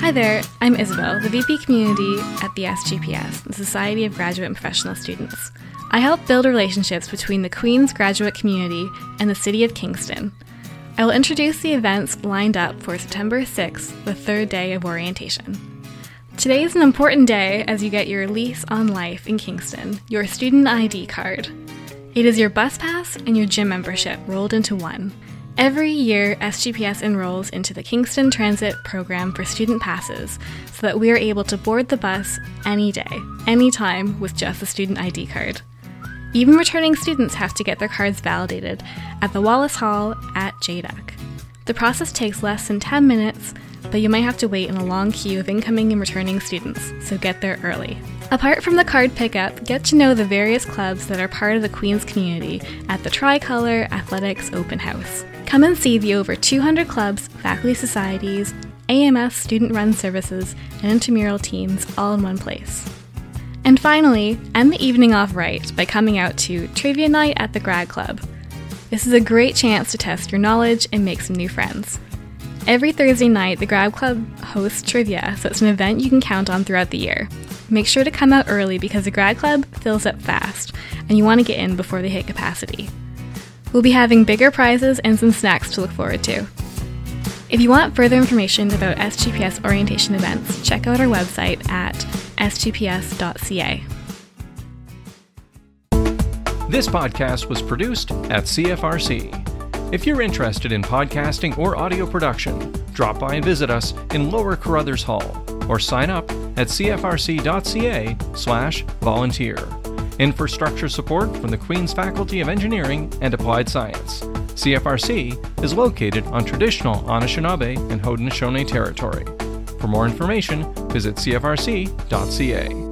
Hi there, I'm Isabel, the VP Community at the SGPS, the Society of Graduate and Professional Students. I help build relationships between the Queen's graduate community and the City of Kingston. I will introduce the events lined up for September 6th, the third day of orientation. Today is an important day as you get your lease on life in Kingston, your student ID card. It is your bus pass and your gym membership rolled into one. Every year, SGPS enrolls into the Kingston Transit program for student passes so that we are able to board the bus any day, anytime with just a student ID card. Even returning students have to get their cards validated at the Wallace Hall at JDUC. The process takes less than 10 minutes, but you might have to wait in a long queue of incoming and returning students, so get there early. Apart from the card pickup, get to know the various clubs that are part of the Queen's community at the Tricolor Athletics Open House. Come and see the over 200 clubs, faculty societies, AMS student run services, and intramural teams all in one place. And finally, end the evening off right by coming out to Trivia Night at the Grad Club. This is a great chance to test your knowledge and make some new friends. Every Thursday night, the Grad Club hosts trivia, so it's an event you can count on throughout the year. Make sure to come out early because the Grad Club fills up fast, and you want to get in before they hit capacity. We'll be having bigger prizes and some snacks to look forward to. If you want further information about SGPS orientation events, check out our website at sgps.ca. This podcast was produced at CFRC. If you're interested in podcasting or audio production, drop by and visit us in Lower Carruthers Hall or sign up at cfrc.ca slash volunteer. Infrastructure support from the Queen's Faculty of Engineering and Applied Science. CFRC is located on traditional Anishinaabe and Haudenosaunee territory. For more information, visit cfrc.ca.